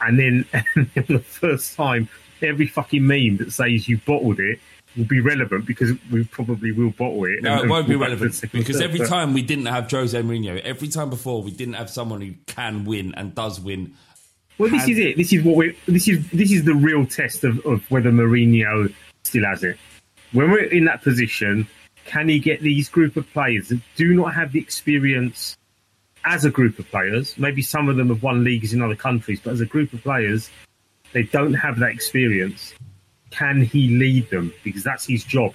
and then, and then the first time, every fucking meme that says you bottled it will be relevant because we probably will bottle it. No, it won't be and we'll back to relevant because every time we didn't have Jose Mourinho, every time before we didn't have someone who can win and does win. Well, this is it. This is what we. This is this is the real test of, of whether Mourinho still has it. When we're in that position, can he get these group of players that do not have the experience as a group of players? Maybe some of them have won leagues in other countries, but as a group of players, they don't have that experience. Can he lead them? Because that's his job.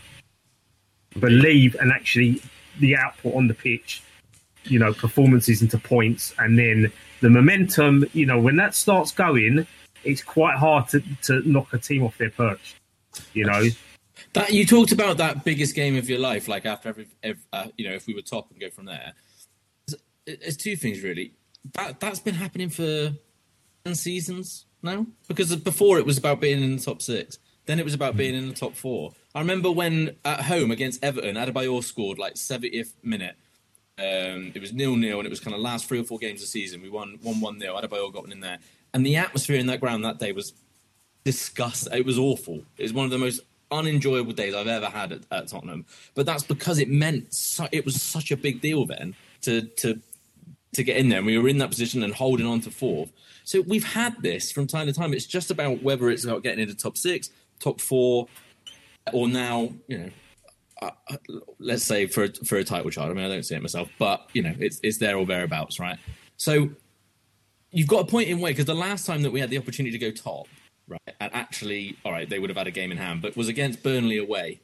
Believe and actually the output on the pitch you know, performances into points, and then the momentum. You know, when that starts going, it's quite hard to, to knock a team off their perch. You know, That you talked about that biggest game of your life, like after every, every uh, you know, if we were top and go from there. There's two things really. That that's been happening for ten seasons now. Because before it was about being in the top six, then it was about being in the top four. I remember when at home against Everton, Adebayor scored like 70th minute. Um, it was nil nil, and it was kind of last three or four games of the season. We won one one nil. Adebayor got in there, and the atmosphere in that ground that day was disgusting. It was awful. It was one of the most unenjoyable days I've ever had at, at Tottenham. But that's because it meant su- it was such a big deal then to to to get in there. And we were in that position and holding on to fourth. So we've had this from time to time. It's just about whether it's about getting into top six, top four, or now you know. Uh, uh, let's say for a, for a title chart. I mean, I don't see it myself, but you know, it's it's there or thereabouts, right? So you've got a point in way because the last time that we had the opportunity to go top, right, and actually, all right, they would have had a game in hand, but was against Burnley away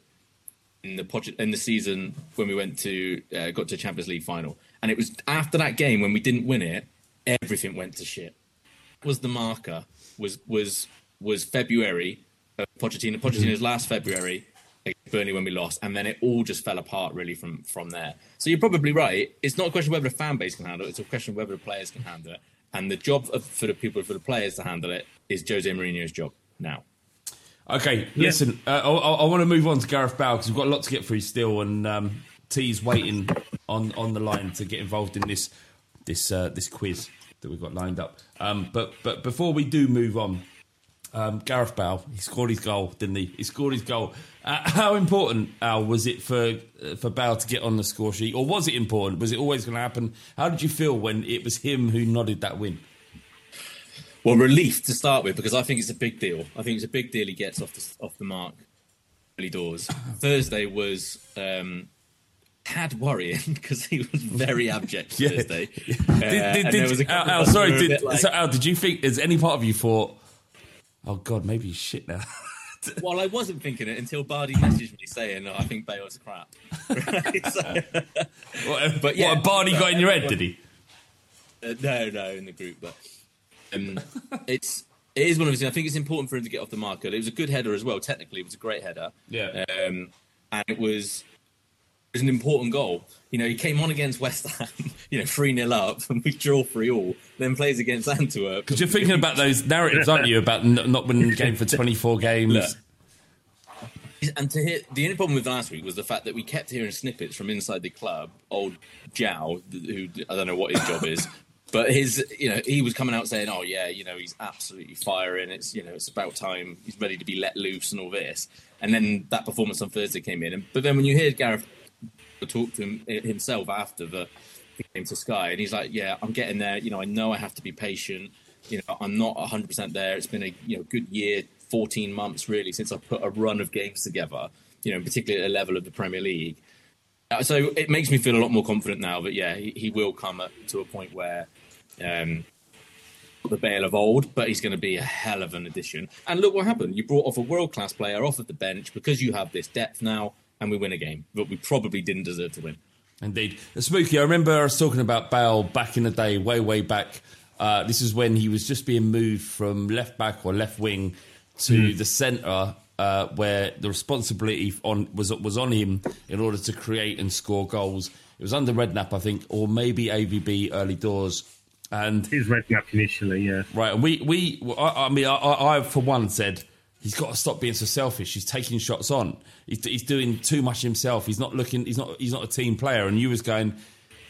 in the in the season when we went to uh, got to Champions League final, and it was after that game when we didn't win it, everything went to shit. Was the marker was was was February of Pochettino Pochettino's last February against Burnley when we lost, and then it all just fell apart really from from there. So you're probably right. It's not a question of whether the fan base can handle it; it's a question of whether the players can handle it. And the job of, for the people for the players to handle it is Jose Mourinho's job now. Okay, listen, uh, I, I, I want to move on to Gareth Bale because we've got a lot to get through still, and um, T's waiting on, on the line to get involved in this this uh, this quiz that we've got lined up. Um, but but before we do move on, um, Gareth Bale, he scored his goal, didn't he? He scored his goal. Uh, how important, Al, was it for uh, for Bale to get on the score sheet, or was it important? Was it always going to happen? How did you feel when it was him who nodded that win? Well, relief to start with because I think it's a big deal. I think it's a big deal he gets off the off the mark early doors. Thursday was um, had worrying because he was very abject Yeah. Thursday. Uh, did, and did, there was a couple Al, Al, sorry, who were a did, like- so Al, did you think, is any part of you thought, oh God, maybe he's shit now? Well, I wasn't thinking it until Bardi messaged me saying, oh, "I think Bale's crap." Right? So- what, But yeah, what, Barney got in your head, did he? Uh, no, no, in the group, but um, it's it is one of things. I think it's important for him to get off the marker. It was a good header as well. Technically, it was a great header. Yeah. um, and it was was an important goal. You know, he came on against West Ham, you know, three 0 up, and we draw three all. Then plays against Antwerp. Because you're thinking about those narratives, aren't you, about not winning the game for 24 games? Look. And to hear the only problem with last week was the fact that we kept hearing snippets from inside the club. Old Jow, who I don't know what his job is, But his, you know, he was coming out saying, "Oh yeah, you know, he's absolutely firing. It's you know, it's about time. He's ready to be let loose and all this." And then that performance on Thursday came in. And, but then when you hear Gareth talk to him himself after the, game to Sky, and he's like, "Yeah, I'm getting there. You know, I know I have to be patient. You know, I'm not 100 percent there. It's been a you know good year, 14 months really since I put a run of games together. You know, particularly at the level of the Premier League." Uh, So it makes me feel a lot more confident now that yeah, he, he will come at, to a point where um, the Bale of old, but he's going to be a hell of an addition. And look what happened. You brought off a world class player off of the bench because you have this depth now, and we win a game that we probably didn't deserve to win. Indeed. Spooky, I remember I was talking about Bale back in the day, way, way back. Uh, this is when he was just being moved from left back or left wing to Mm. the centre, uh, where the responsibility on was was on him in order to create and score goals. It was under Redknapp, I think, or maybe AVB early doors. And It was Redknapp initially, yeah. Right, and we we I, I mean I, I I, for one said he's got to stop being so selfish. He's taking shots on. He's, he's doing too much himself. He's not looking. He's not. He's not a team player. And you was going,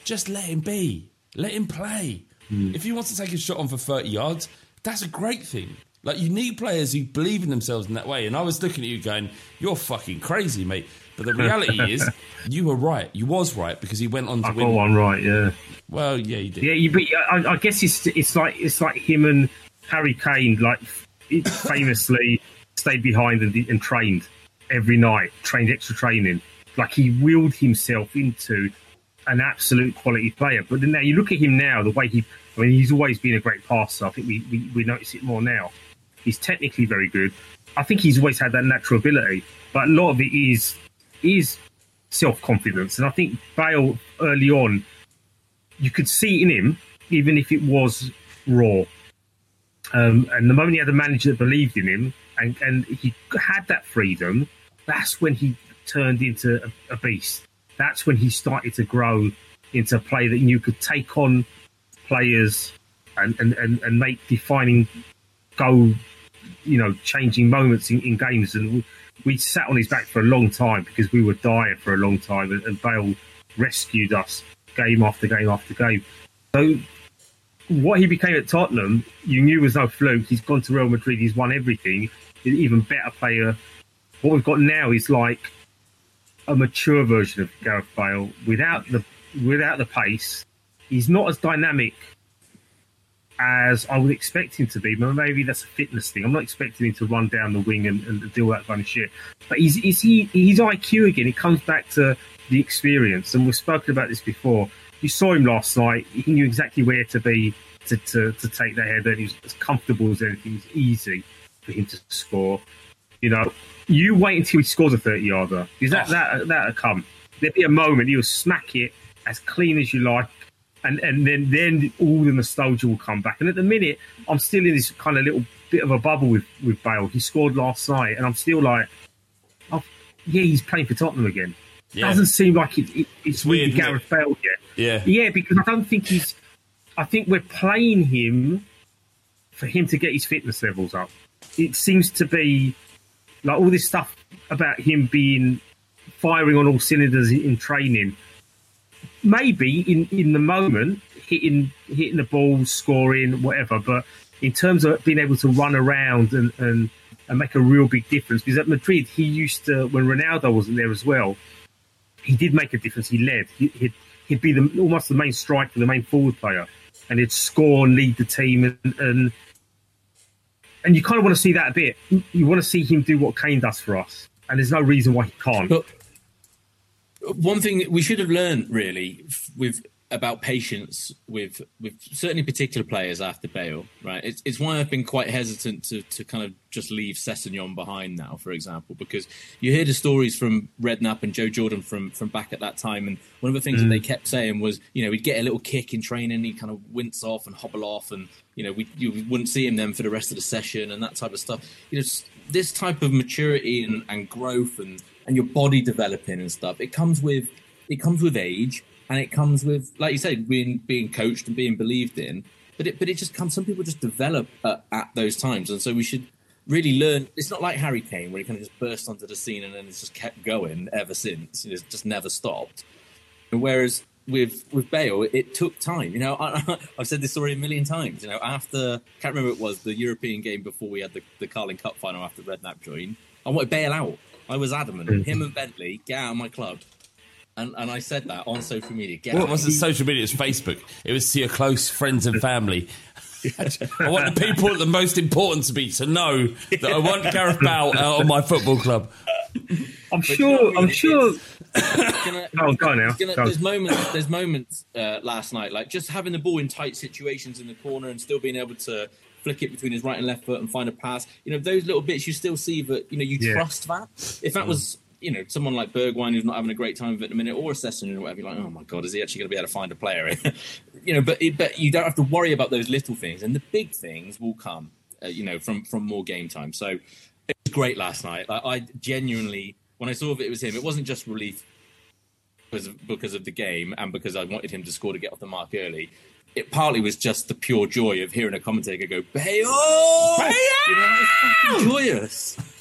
just let him be. Let him play. Hmm. If he wants to take a shot on for thirty yards, that's a great thing. Like you need players who believe in themselves in that way. And I was looking at you going, you're fucking crazy, mate. But the reality is, you were right. You was right because he went on to I win. got one right, yeah. Well, yeah, you did. Yeah, you, but I, I guess it's it's like it's like him and Harry Kane, like famously stayed behind and, and trained every night, trained extra training. Like he willed himself into an absolute quality player. But then now you look at him now, the way he, I mean, he's always been a great passer. I think we, we, we notice it more now. He's technically very good. I think he's always had that natural ability, but a lot of it is is self confidence. And I think Bale early on, you could see in him, even if it was raw. Um, and the moment he had a manager that believed in him and, and he had that freedom, that's when he turned into a, a beast. That's when he started to grow into a player that you could take on players and, and, and, and make defining goal, you know, changing moments in, in games. And we, we sat on his back for a long time because we were dying for a long time, and, and Bale rescued us game after game after game. So what he became at Tottenham, you knew was no fluke. He's gone to Real Madrid. He's won everything. An even better player. What we've got now is like a mature version of Gareth Bale without the without the pace. He's not as dynamic as I would expect him to be. But maybe that's a fitness thing. I'm not expecting him to run down the wing and, and do that kind of shit. But he's, he's he IQ again. It comes back to the experience, and we've spoken about this before. You saw him last night. He knew exactly where to be to, to, to take the header. He was as comfortable as anything. It was easy for him to score. You know, you wait until he scores a 30 yarder because oh. that, that, that'll come. There'll be a moment he'll smack it as clean as you like. And, and then, then all the nostalgia will come back. And at the minute, I'm still in this kind of little bit of a bubble with, with Bale. He scored last night, and I'm still like, oh, yeah, he's playing for Tottenham again. Yeah. Doesn't seem like it, it, it's, It's weird, really isn't Gareth Bale yet. Yeah. Yeah, because I don't think he's. I think we're playing him for him to get his fitness levels up. It seems to be like all this stuff about him being firing on all cylinders in training. Maybe in, in the moment, hitting hitting the ball, scoring, whatever. But in terms of being able to run around and, and, and make a real big difference, because at Madrid he used to when Ronaldo wasn't there as well, he did make a difference. He led. He, he'd, he'd be the, almost the main striker, the main forward player, and he'd score and lead the team. And, and and you kind of want to see that a bit. You want to see him do what Kane does for us, and there's no reason why he can't. But uh, one thing we should have learned really with about patience with with certainly particular players after Bale, right? It's it's why I've been quite hesitant to to kind of just leave Sessegnon behind now, for example, because you hear the stories from Redknapp and Joe Jordan from from back at that time, and one of the things that they mm. kept saying was, you know, he'd get a little kick in training, he'd kind of wince off and hobble off, and you know, we you wouldn't see him then for the rest of the session and that type of stuff. You know, this type of maturity and, and growth and and your body developing and stuff, it comes with it comes with age and it comes with, like you said, being being coached and being believed in. But it but it just comes. Some people just develop at, at those times, and so we should really learn. It's not like Harry Kane where he kind of just burst onto the scene and then it's just kept going ever since. You know, It's just never stopped. And whereas with with Bale, it took time. You know, I, I've said this story a million times. You know, after can't remember it was the European game before we had the, the Carling Cup final after Redknapp joined. I wanted Bale out. I was adamant. Mhm. Him and Bentley get out of my club, and and I said that on social media. Get Well, it wasn't social media, it was Facebook. It was to your close friends and family. I want the people the most important to me to know that I want Gareth Bale out of my football club. I'm But you sure. know what I I'm sure. Gonna- Oh, go now. gonna- Go on. there's moments. There's moments uh, last night, like just having the ball in tight situations in the corner and still being able to flick it between his right and left foot and find a pass. You know, those little bits you still see that you know you Yeah. trust that. If that was you know someone like Bergwijn who's not having a great time of it in a minute, or a Sesson or whatever, you're like, oh my god, is he actually going to be able to find a player? you know, but it, but you don't have to worry about those little things, and the big things will come. Uh, you know, from from more game time. So it was great last night. Like, I genuinely, when I saw that it was him, it wasn't just relief because of, because of the game and because I wanted him to score to get off the mark early. It partly was just the pure joy of hearing a commentator go, Bayo! You know, joyous.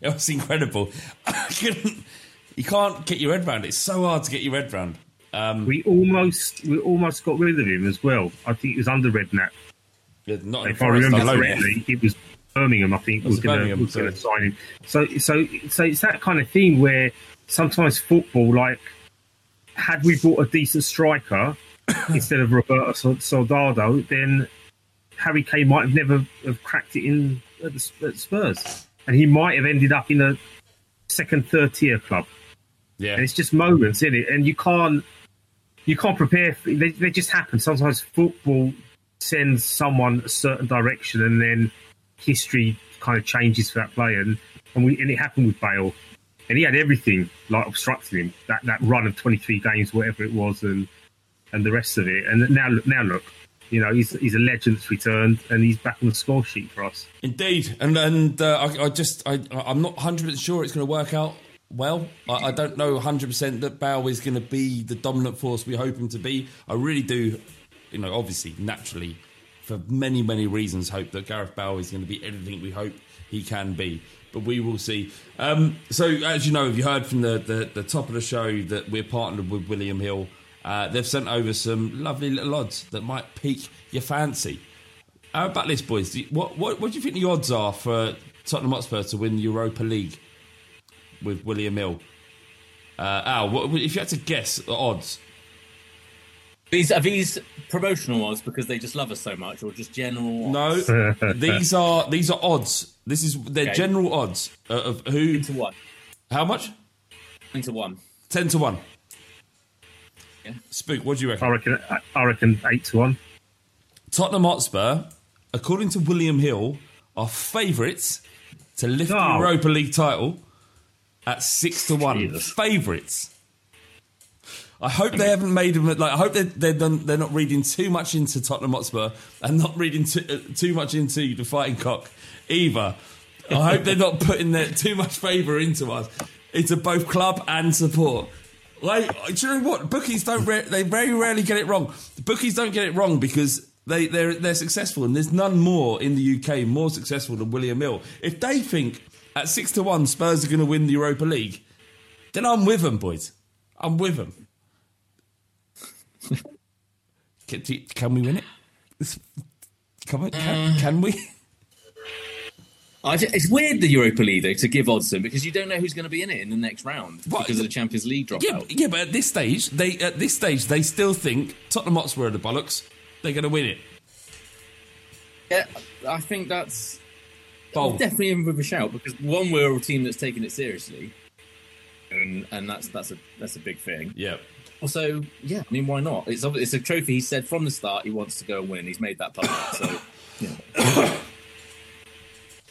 It was incredible. You can't get your head round. It's so hard to get your head round. Um, We almost we almost got rid of him as well. I think it was under Redknapp. not If I remember correctly, it was Birmingham. I think Was was going Birmingham? was going to sign him. So so so it's that kind of thing where sometimes football, like had we bought a decent striker instead of Roberto Soldado, then Harry Kane might have never have cracked it in at, the, at Spurs, and he might have ended up in a second, third tier club. Yeah, and it's just moments in it, and you can't you can't prepare. For, they they just happen. Sometimes football sends someone a certain direction, and then history kind of changes for that player. And, and we and it happened with Bale, and he had everything like obstructing him that that run of twenty three games, whatever it was, and and the rest of it. And now now look, you know, he's he's a legend that's returned, and he's back on the score sheet for us. Indeed, and and uh, I, I just I I'm not 100 percent sure it's going to work out well. I, I don't know 100 percent that Bale is going to be the dominant force we hope him to be. I really do, you know, obviously naturally, for many many reasons, hope that Gareth Bale is going to be everything we hope he can be. But we will see. Um, so, as you know, if you heard from the, the, the top of the show that we're partnered with William Hill, uh, they've sent over some lovely little odds that might pique your fancy. How about this, boys? What, what, what do you think the odds are for Tottenham Hotspur to win the Europa League with William Hill? Uh, Al, what, if you had to guess the odds, These are these promotional odds because they just love us so much, or just general? no, these are these are odds. This is their Okay. general odds uh, of who to one. How much? Ten to one. Ten to one. Yeah. Spook, what do you reckon? I reckon I reckon eight to one. Tottenham Hotspur, according to William Hill, are favourites to lift the Oh. Europa League title at six to one. Favourites. I hope they haven't made them like. I hope they're they're, done, they're not reading too much into Tottenham Hotspur and not reading too, uh, too much into the fighting cock either. I hope they're not putting their too much favour into us, into both club and support. Like, uh, do you know what? Bookies don't. Re- they very rarely get it wrong. The bookies don't get it wrong because they they're they're successful, and there's none more in the UK more successful than William Hill. If they think at six to one Spurs are going to win the Europa League, then I'm with them, boys. I'm with them. Can, can we win it? Come on, can, can we? I ju- it's weird the Europa League though to give odds them because you don't know who's going to be in it in the next round because of the Champions League dropout. Yeah, yeah, but at this stage, they at this stage they still think Tottenham Hotspur are the bollocks. They're going to win it. Yeah, I think that's Bold. definitely in with a shout because one, we're a team that's taking it seriously, and and that's that's a that's a big thing. Yeah. Also, yeah, I mean, why not? It's it's a trophy. He said from the start he wants to go and win. He's made that public. So, know.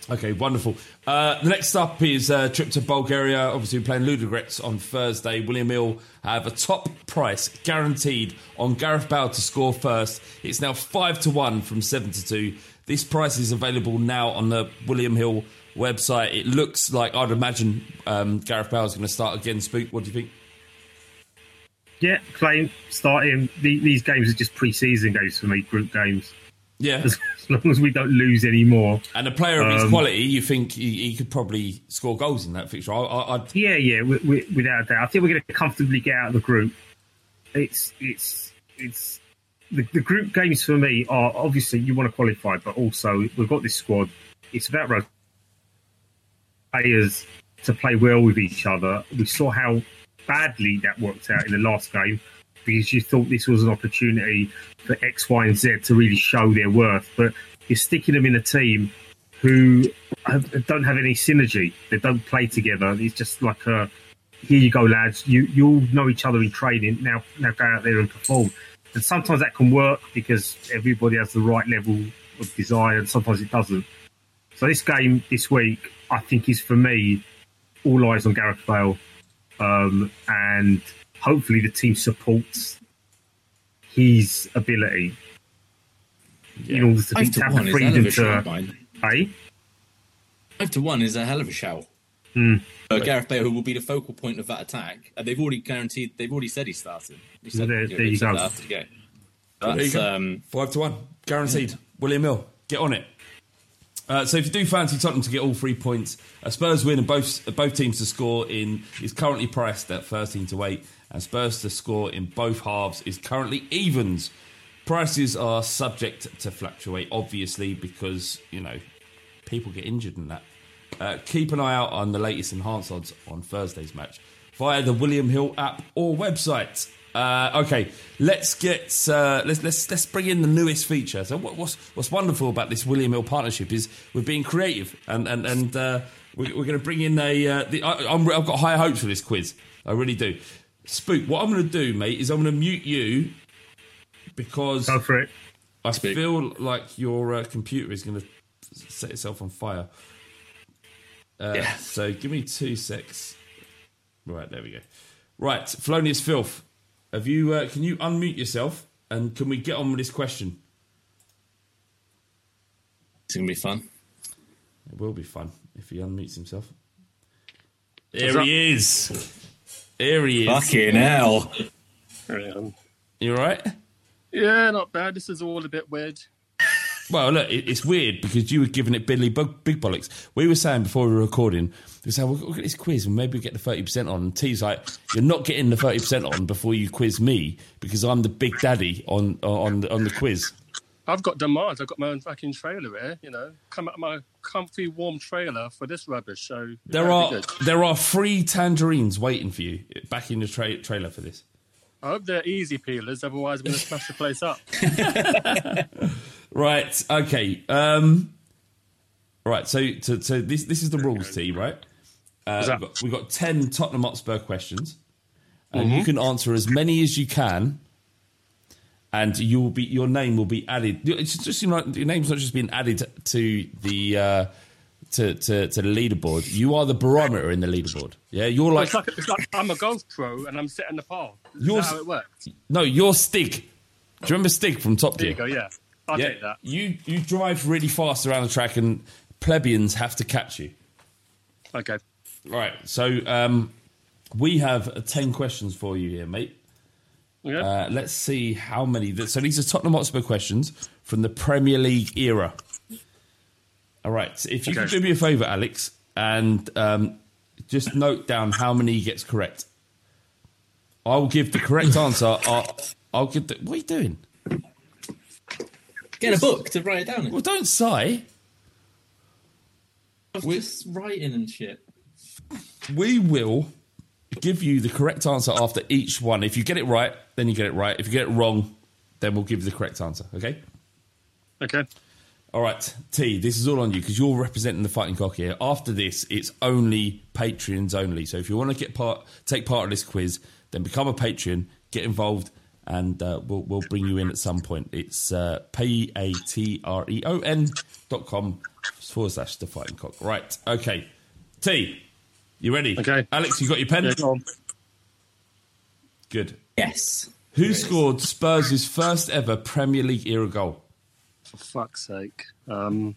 Okay, wonderful. Uh, the next up is a trip to Bulgaria. Obviously, we're playing Ludogorets on Thursday. William Hill have a top price guaranteed on Gareth Bale to score first. It's now five to one from seven to two. This price is available now on the William Hill website. It looks like I'd imagine um, Gareth Bale is going to start again. Spook, what do you think? Yeah, playing, starting. The, these games are just pre-season games for me, group games. Yeah. As, as long as we don't lose any more. And a player of his Um, quality, you think he, he could probably score goals in that fixture? I, I, I'd, Yeah, yeah, wi- wi- without a doubt. I think we're going to comfortably get out of the group. it's it's it's the, the group games for me are obviously you want to qualify, but also we've got this squad. It's about players to play well with each other. We saw how badly that worked out in the last game because you thought this was an opportunity for X, Y, and Z to really show their worth, but you're sticking them in a team who have, don't have any synergy. They don't play together. It's just like a here you go, lads. You you all know each other in training. Now now go out there and perform. And sometimes that can work because everybody has the right level of desire, and sometimes it doesn't. So this game this week, I think, is for me all eyes on Gareth Bale, um, and hopefully the team supports his ability in order to, Five be, to to have one the is a hell of freedom a shout, to. mine. Hey, Five to one is a hell of a shout. Hmm. Uh, Gareth Bale, who will be the focal point of that attack, and they've already guaranteed. They've already said he's starting. He said, There- you know, there they you go. that after the game. You That's, go. um, Five to one, guaranteed. William Hill, get on it. Uh, so if you do fancy Tottenham to get all three points, a Spurs win and both uh, both teams to score in is currently priced at thirteen to eight, and Spurs to score in both halves is currently evens. Prices are subject to fluctuate, obviously, because you know people get injured in that. Uh, keep an eye out on the latest enhanced odds on Thursday's match via the William Hill app or website. Uh, okay, let's get uh, let's let's let's bring in the newest feature. So what, what's what's wonderful about this William Hill partnership is we're being creative and and and uh, we, we're going to bring in a. Uh, the, I, I've got higher hopes for this quiz. I really do. Spook, what I'm going to do, mate, is I'm going to mute you because go for it. I feel like your uh, computer is going to set itself on fire. Uh, Yeah. So give me two secs. Right, there we go. Right, Felonious Filth. Have you? Uh, can you unmute yourself and can we get on with this question? it's gonna be fun. It will be fun if he unmutes himself. What's There up? he is. There he is. Fucking hell! You all right? yeah, not bad. This is all a bit weird. Well, look, it, it's weird because you were giving it Billy Bug, Big Bollocks. We were saying before we were recording, we said, we'll look at this quiz and maybe we get the 30% on. And T's like, you're not getting the 30% on before you quiz me because I'm the big daddy on on on the quiz. I've got demands. I've got my own fucking trailer here. You know, come out of my comfy, warm trailer for this rubbish. So There are there are free tangerines waiting for you back in the tra- trailer for this. I hope they're easy peelers. Otherwise, I'm going to smash the place up. Right. Okay. Um, right. So, so, so this this is the rules, T. Right. Uh, we've, got, we've got ten Tottenham Hotspur questions, and Mm-hmm. you can answer as many as you can, and you will be your name will be added. It's just know, your name's not just being added to the. Uh, to, to, to the leaderboard, you are the barometer in the leaderboard. Yeah, you're like it's, like it's like I'm a golf pro and I'm setting the par. Is Yours- how it works? no, you're Stig. Do you remember Stig from Top There Gear? you go. Yeah, I'll yeah, take that. you you drive really fast around the track, and plebeians have to catch you. Okay. Right. So um, we have ten questions for you here, mate. Yeah. Uh, let's see how many. So these are Tottenham Hotspur questions from the Premier League era. All right. So if you could do me a favour, Alex, and um, just note down how many he gets correct. I will give the correct answer. I'll, I'll give the. What are you doing? Get a book to write it down. in. Well, don't sigh. I was just writing and shit. We will give you the correct answer after each one. If you get it right, then you get it right. If you get it wrong, then we'll give you the correct answer. Okay. Okay. All right, T. This is all on you because you're representing the Fighting Cock here. After this, it's only Patreons only. So if you want to get part, take part of this quiz, then become a Patreon, get involved, and uh, we'll we'll bring you in at some point. It's uh, p a t r e o n dot com forward slash the Fighting Cock. Right. Okay. T. You ready? Okay. Alex, you got your pen? Yeah, go on. Good. Yes. Who scored Spurs' first ever Premier League era goal? For fuck's sake. Um,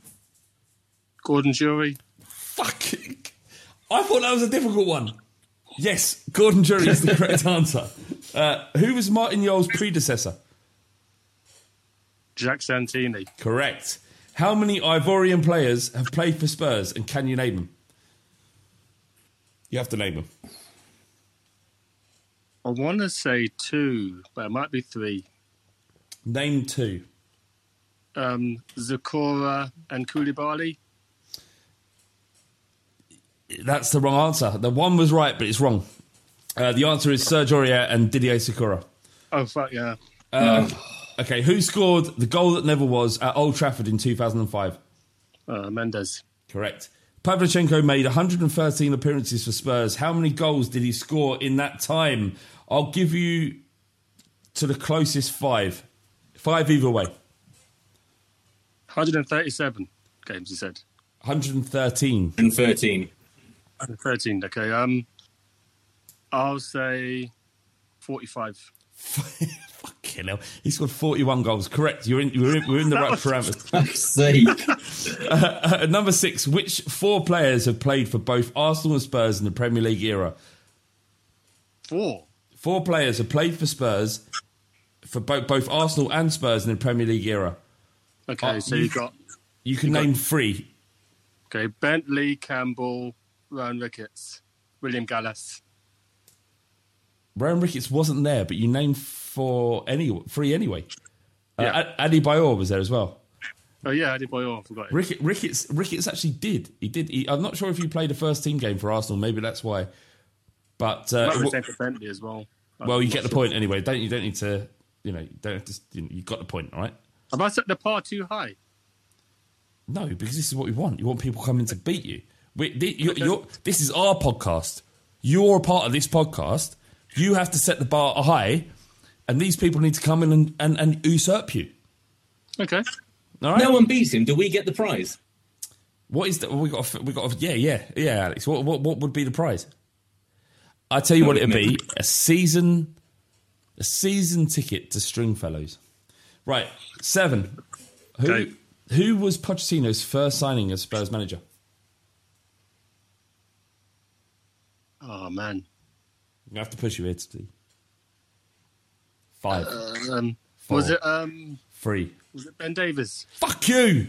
Gordon Jury. Fuck. I thought that was a difficult one. Yes, Gordon Jury is the correct answer. Uh, who was Martin Jol's predecessor? Jacques Santini. Correct. How many Ivorian players have played for Spurs, and can you name them? You have to name them. I want to say two, but it might be three. Name two. Um, Zokora and Koulibaly. That's the wrong answer. The one was right, but it's wrong. Uh, the answer is Serge Aurier and Didier Zokora. Oh fuck yeah! Uh, okay, who scored the goal that never was at Old Trafford in 2005? Uh, Mendes. Correct. Pavlyuchenko made 113 appearances for Spurs. How many goals did he score in that time? I'll give you to the closest five. Five either way. 137 games. He said. 113. 113. 113. Okay. Um, I'll say 45. Fucking hell. He scored 41 goals. Correct. You're in, you're in, we're in the right parameters. Uh, uh, number six. Which four players have played for both Arsenal and Spurs in the Premier League era? Four. Four players have played for Spurs for both, both Arsenal and Spurs in the Premier League era. Okay, Uh, so you- you got You can You got- name three. okay Bentley, Campbell, Ryan Ricketts, William Gallas. Rohan Ricketts wasn't there, but you named for any three anyway. Uh, Yeah. Ad- Adebayor was there as well. Oh yeah, Eddie Boyle. I forgot. him. Ricketts, Ricketts actually did. He did. He, I'm not sure if he played a first team game for Arsenal. Maybe that's why. But uh, be w- as well. well, you get the sure. point anyway. Don't you? Don't need to. You know, you don't have to. You, know, you got the point, right? Have I set the par too high? No, because this is what we want. You want people coming to beat you. We, you're, you're, this is our podcast. You're a part of this podcast. You have to set the bar high, and these people need to come in and, and, and usurp you. Okay. All right. No one beats him. Do we get the prize? What is that? We got. A, we got. A, yeah, yeah, yeah, Alex. What, what what would be the prize? I tell you what, it'd be a season, a season ticket to Stringfellows. Right, seven. Who Okay. who was Pochettino's first signing as Spurs manager? Oh man. You have to push your head, Steve. Five, Um, Four. was it um three. was it Ben Davies? Fuck you!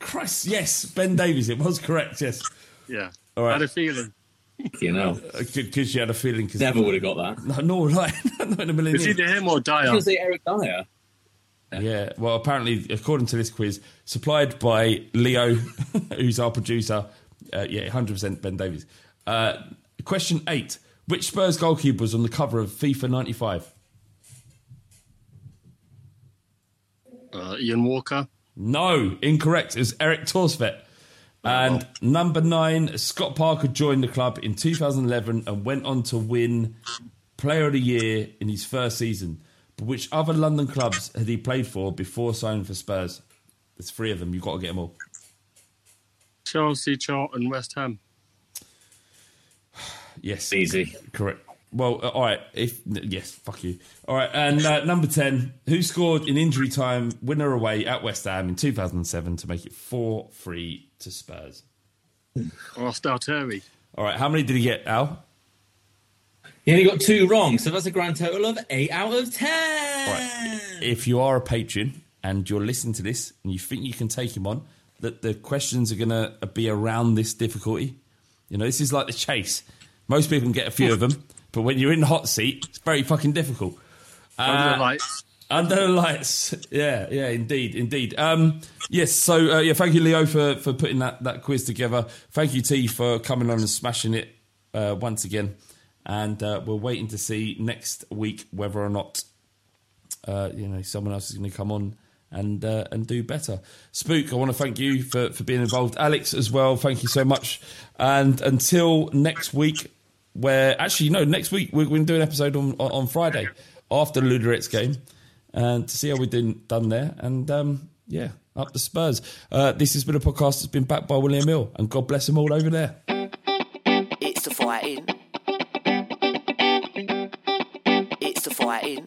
Christ, yes, Ben Davies. It was correct. Yes. Yeah. All right. I had a feeling. You know, Because you had a feeling. Cause never would have got that. No, nor would I. Not in a million It's years. either him or I was Dier. going to Eric Dier. Yeah, well, apparently, according to this quiz, supplied by Leo, who's our producer, uh, yeah, 100% Ben Davies. Uh, question eight Which Spurs goalkeeper was on the cover of FIFA 95? Uh, Ian Walker. No, incorrect. It was Erik Thorstvedt. And number nine, Scott Parker joined the club in 2011 and went on to win Player of the Year in his first season. But which other London clubs had he played for before signing for Spurs? There's three of them. You've got to get them all. Chelsea, Charlton, and West Ham. Yes, Easy. correct. Well, uh, all right. If yes, fuck you. All right, and uh, number ten, who scored in injury time, winner away at West Ham in 2007 to make it four three to Spurs. Or Stalteri. All right, how many did he get, Al? He only got two wrong, so that's a grand total of eight out of ten. Right. If you are a patron and you're listening to this and you think you can take him on, that the questions are going to be around this difficulty. You know, this is like the chase. Most people can get a few of them, but when you're in the hot seat, it's very fucking difficult. Under Uh, the lights. Under the lights, yeah, yeah, indeed, indeed. Um, yes, so uh, yeah, thank you, Leo, for, for putting that, that quiz together. Thank you, T, for coming on and smashing it uh, once again. And uh, we're waiting to see next week whether or not uh, you know someone else is going to come on and uh, and do better. Spook, I want to thank you for, for being involved. Alex as well, thank you so much. And until next week, where actually no, next week we're going to do an episode on on Friday after the Ludogorets game, and to see how we've done done there. And um, yeah, up the Spurs. Uh, this has been a podcast that's been backed by William Hill, and God bless them all over there. It's the fighting. It's the fighting.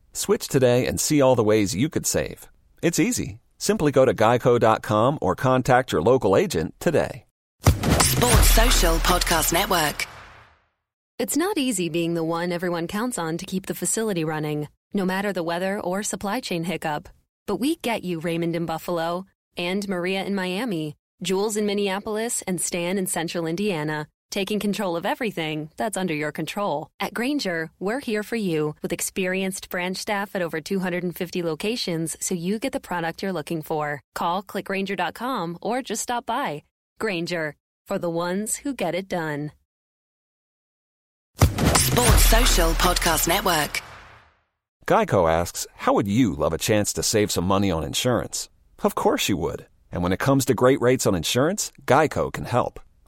Switch today and see all the ways you could save. It's easy. Simply go to geico.com or contact your local agent today. Sports Social Podcast Network. It's not easy being the one everyone counts on to keep the facility running, no matter the weather or supply chain hiccup. But we get you, Raymond in Buffalo, and Maria in Miami, Jules in Minneapolis, and Stan in Central Indiana, taking control of everything that's under your control. At Grainger, we're here for you with experienced branch staff at over 250 locations so you get the product you're looking for. Call clickgranger.com or just stop by. Grainger, for the ones who get it done. Sports Social Podcast Network. Geico asks, How would you love a chance to save some money on insurance? Of course you would. And when it comes to great rates on insurance, Geico can help.